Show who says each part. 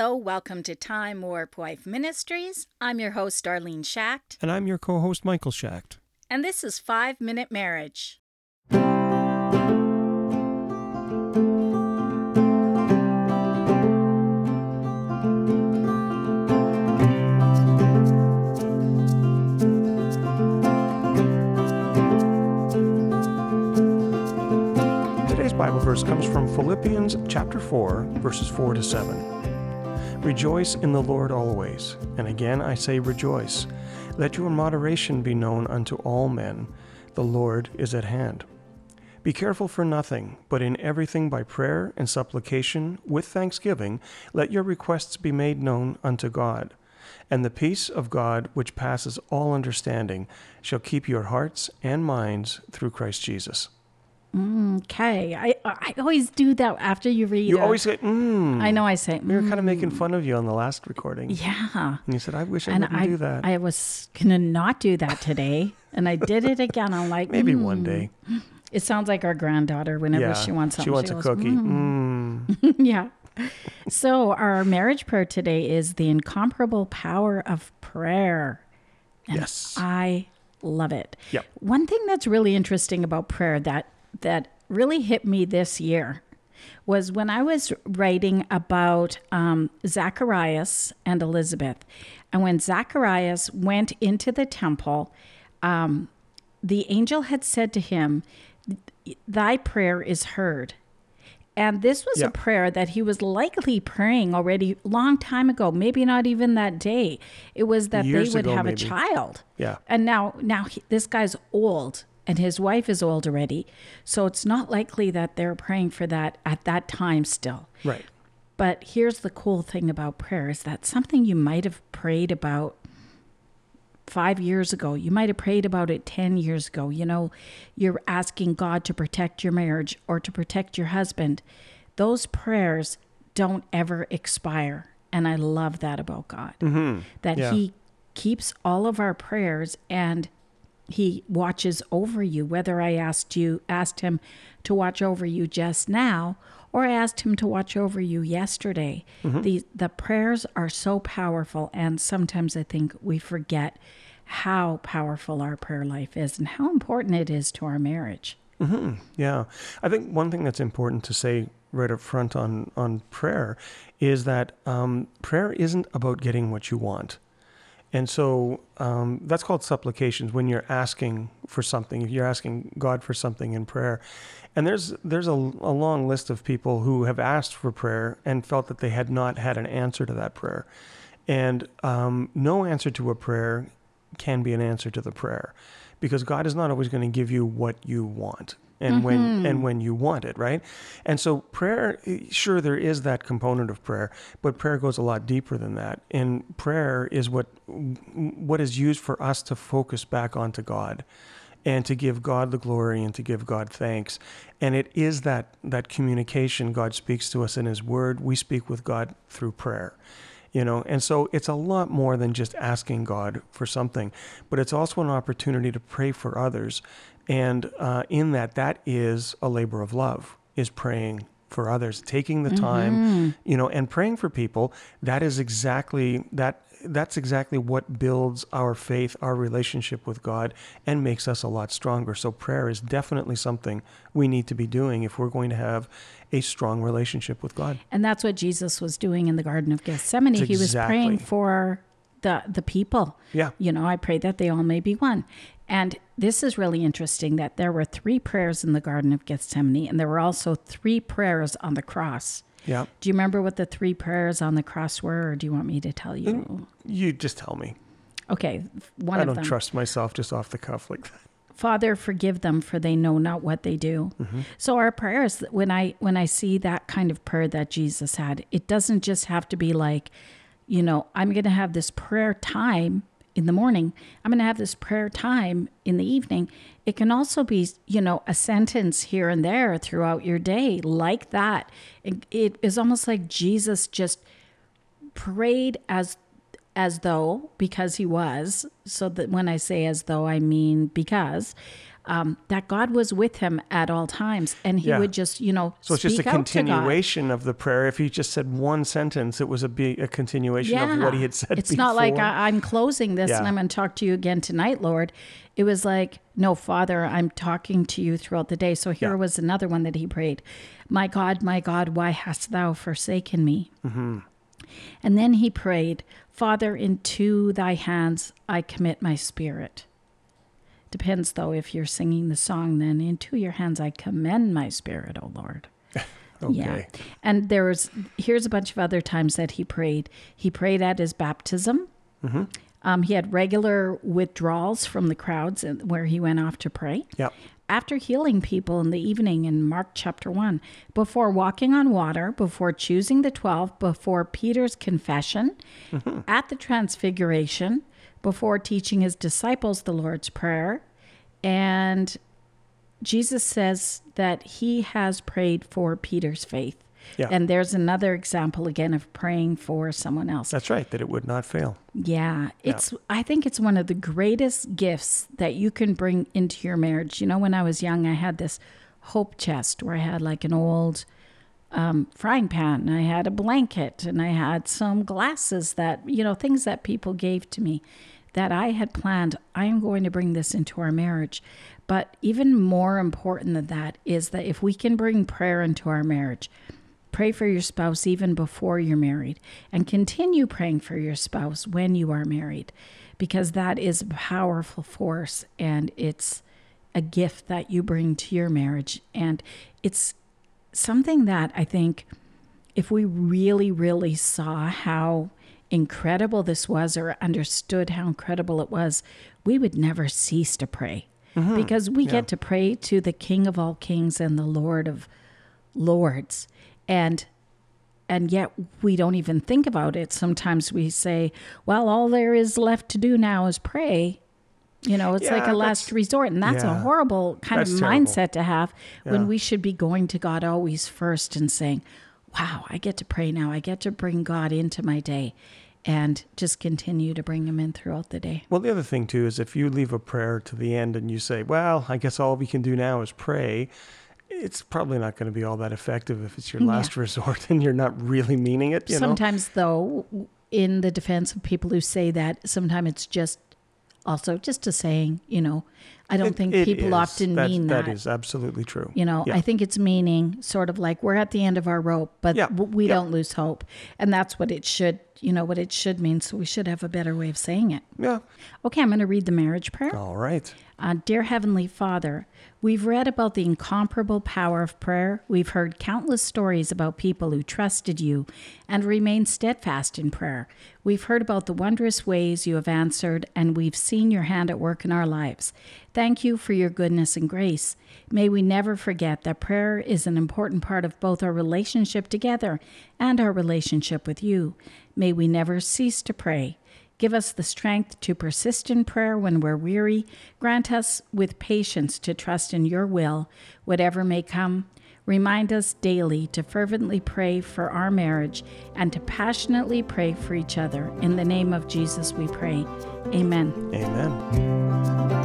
Speaker 1: Hello, welcome to Time Warp Wife Ministries. I'm your host, Darlene Schacht,
Speaker 2: And I'm your co host, Michael Schacht.
Speaker 1: and this is Five Minute Marriage.
Speaker 2: Today's Bible verse comes from Philippians chapter 4, verses 4 to 7. Rejoice in the Lord always, and again I say rejoice. Let your moderation be known unto all men. The Lord is at hand. Be careful for nothing, but in everything by prayer and supplication with thanksgiving, let your requests be made known unto God. And the peace of God, which passes all understanding, shall keep your hearts and minds through Christ Jesus.
Speaker 3: Okay, I I always do that after you read.
Speaker 2: You
Speaker 3: a-
Speaker 2: always say, mm.
Speaker 3: I know. I say.
Speaker 2: We were kind of
Speaker 3: "Mm."
Speaker 2: making fun of you on the last recording.
Speaker 3: Yeah.
Speaker 2: And you said, I wish I
Speaker 3: And
Speaker 2: wouldn't
Speaker 3: I,
Speaker 2: do that.
Speaker 3: I was gonna not do that today, and I did it again. I'm like,
Speaker 2: Maybe
Speaker 3: "Mm."
Speaker 2: one day.
Speaker 3: It sounds like our granddaughter. Whenever
Speaker 2: yeah.
Speaker 3: she wants something,
Speaker 2: She wants a
Speaker 3: goes,
Speaker 2: cookie.
Speaker 3: "Mm."
Speaker 2: Mm.
Speaker 3: yeah. So our marriage prayer today is the incomparable power of prayer. And
Speaker 2: Yes.
Speaker 3: I love it.
Speaker 2: Yep.
Speaker 3: One thing that's really interesting about prayer that that really hit me this year was when I was writing about um, Zacharias and Elizabeth, and when Zacharias went into the temple, um, the angel had said to him, "Thy prayer is heard." And this was
Speaker 2: Yeah.
Speaker 3: a prayer that he was likely praying already long time ago, maybe not even that day. It was that
Speaker 2: Years
Speaker 3: they would
Speaker 2: ago,
Speaker 3: have
Speaker 2: maybe.
Speaker 3: a child.
Speaker 2: Yeah.
Speaker 3: And now, now he, this guy's old, and his wife is old already, so it's not likely that they're praying for that at that time still.
Speaker 2: Right.
Speaker 3: But here's the cool thing about prayer: is that something you might have prayed about five years ago. You might have prayed about it 10 years ago. You know, you're asking God to protect your marriage or to protect your husband. Those prayers don't ever expire. And I love that about God. Mm-hmm. That
Speaker 2: Yeah.
Speaker 3: He keeps all of our prayers and he watches over you whether i asked you asked him to watch over you just now or i asked him to watch over you yesterday the the prayers are so powerful and sometimes i think we forget how powerful our prayer life is and how important it is to our marriage
Speaker 2: Yeah. I think one thing that's important to say right up front on, on prayer is that um, prayer isn't about getting what you want. And so um, that's called supplications when you're asking for something, if you're asking God for something in prayer. And there's there's a, a long list of people who have asked for prayer and felt that they had not had an answer to that prayer. And um, no answer to a prayer can be an answer to the prayer because God is not always going to give you what you want and when and mm-hmm. when you want it, right? And so prayer eh, sure there is that component of prayer, but prayer goes a lot deeper than that. And prayer is what what is used for us to focus back onto God and to give God the glory and to give God thanks. And it is that that communication God speaks to us in his word. We speak with God through prayer. You know, and so it's a lot more than just asking God for something, but it's also an opportunity to pray for others. And uh, in that, that is a labor of love, is praying for others, taking the time, you know, and praying for people. That is exactly that. That's exactly what builds our faith, our relationship with God, and makes us a lot stronger. So prayer is definitely something we need to be doing if we're going to have a strong relationship with God.
Speaker 3: and that's what jesus was doing in the garden of gethsemane
Speaker 2: That's
Speaker 3: he was praying for the the people
Speaker 2: Yeah.
Speaker 3: you know i pray that they all may be one and this is really interesting that there were three prayers in the garden of gethsemane and there were also three prayers on the cross
Speaker 2: Yeah.
Speaker 3: do you remember what the three prayers on the cross were or do you want me to tell you mm,
Speaker 2: You just tell me.
Speaker 3: okay one
Speaker 2: I
Speaker 3: of
Speaker 2: don't
Speaker 3: them
Speaker 2: trust myself just off the cuff like that.
Speaker 3: Father, forgive them for they know not what they do. Mm-hmm. So our prayers when I when I see that kind of prayer that Jesus had, it doesn't just have to be like, you know, I'm going to have this prayer time in the morning. I'm going to have this prayer time in the evening. It can also be, you know, a sentence here and there throughout your day like that. It, it is almost like Jesus just prayed as as though because he was so that when i say as though i mean because um, that God was with him at all times, and he
Speaker 2: Yeah.
Speaker 3: would just, you know,
Speaker 2: So it's just a
Speaker 3: speak out to God.
Speaker 2: continuation of the prayer. If he just said one sentence, it was a, be- a continuation of what he had said
Speaker 3: It's
Speaker 2: before.
Speaker 3: not like I, I'm closing this and I'm going to talk to you again tonight, Lord. It was like, no, Father, I'm talking to you throughout the day. So here
Speaker 2: Yeah.
Speaker 3: was another one that he prayed My God, my God, why hast thou forsaken me?
Speaker 2: Mm-hmm.
Speaker 3: And then he prayed, Father, into thy hands I commit my spirit. Depends, though, if you're singing the song, then into your hands I commend my spirit, O Lord.
Speaker 2: okay.
Speaker 3: Yeah. And there was, here's a bunch of other times that he prayed. He prayed at his baptism.
Speaker 2: Mm-hmm.
Speaker 3: Um, he had regular withdrawals from the crowds where he went off to pray.
Speaker 2: Yeah.
Speaker 3: After healing people in the evening in Mark chapter 1, before walking on water, before choosing the 12, before Peter's confession, at the transfiguration, before teaching his disciples the Lord's Prayer, and Jesus says that he has prayed for Peter's faith.
Speaker 2: Yeah.
Speaker 3: And there's another example again of praying for someone else.
Speaker 2: That's right, that it would not fail.
Speaker 3: Yeah, it's I think it's one of the greatest gifts that you can bring into your marriage. You know, when I was young, I had this hope chest where I had like an old um, frying pan, I had a blanket, and I had some glasses that you know things that people gave to me that I had planned. I am going to bring this into our marriage. But even more important than that is that if we can bring prayer into our marriage, Pray for your spouse even before you're married and continue praying for your spouse when you are married because that is a powerful force and it's a gift that you bring to your marriage. And it's something that I think if we really, really saw how incredible this was or understood how incredible it was, we would never cease to pray. Mm-hmm. Because we get to pray to the King of all kings and the Lord of lords. And and yet we don't even think about it. Sometimes we say well all there is left to do now is pray you know it's like a last resort and that's a horrible kind of
Speaker 2: terrible.
Speaker 3: mindset to have
Speaker 2: Yeah.
Speaker 3: when we should be going to god always first and saying wow i get to pray now i get to bring god into my day and just continue to bring him in throughout the day
Speaker 2: Well, the other thing too is if you leave a prayer to the end and you say, "Well, I guess all we can do now is pray," it's probably not going to be all that effective if it's your
Speaker 3: Yeah.
Speaker 2: last resort and you're not really meaning it. You
Speaker 3: sometimes though in the defense of people who say that sometimes it's just also just a saying you know i don't
Speaker 2: It-
Speaker 3: think
Speaker 2: it
Speaker 3: people
Speaker 2: is.
Speaker 3: often
Speaker 2: That-
Speaker 3: mean that,
Speaker 2: That is absolutely true.
Speaker 3: you know
Speaker 2: Yeah.
Speaker 3: i think it's meaning sort of like we're at the end of our rope but
Speaker 2: Yeah.
Speaker 3: we
Speaker 2: Yeah.
Speaker 3: don't lose hope and that's what it should you know what it should mean so we should have a better way of saying it
Speaker 2: Yeah.
Speaker 3: okay i'm going to read the marriage prayer
Speaker 2: All right.
Speaker 3: uh, Dear Heavenly Father, we've read about the incomparable power of prayer. We've heard countless stories about people who trusted you and remained steadfast in prayer. We've heard about the wondrous ways you have answered, and we've seen your hand at work in our lives. Thank you for your goodness and grace. May we never forget that prayer is an important part of both our relationship together and our relationship with you. May we never cease to pray. Give us the strength to persist in prayer when we're weary. Grant us with patience to trust in your will, whatever may come. Remind us daily to fervently pray for our marriage and to passionately pray for each other. In the name of Jesus, we pray. Amen.
Speaker 2: Amen.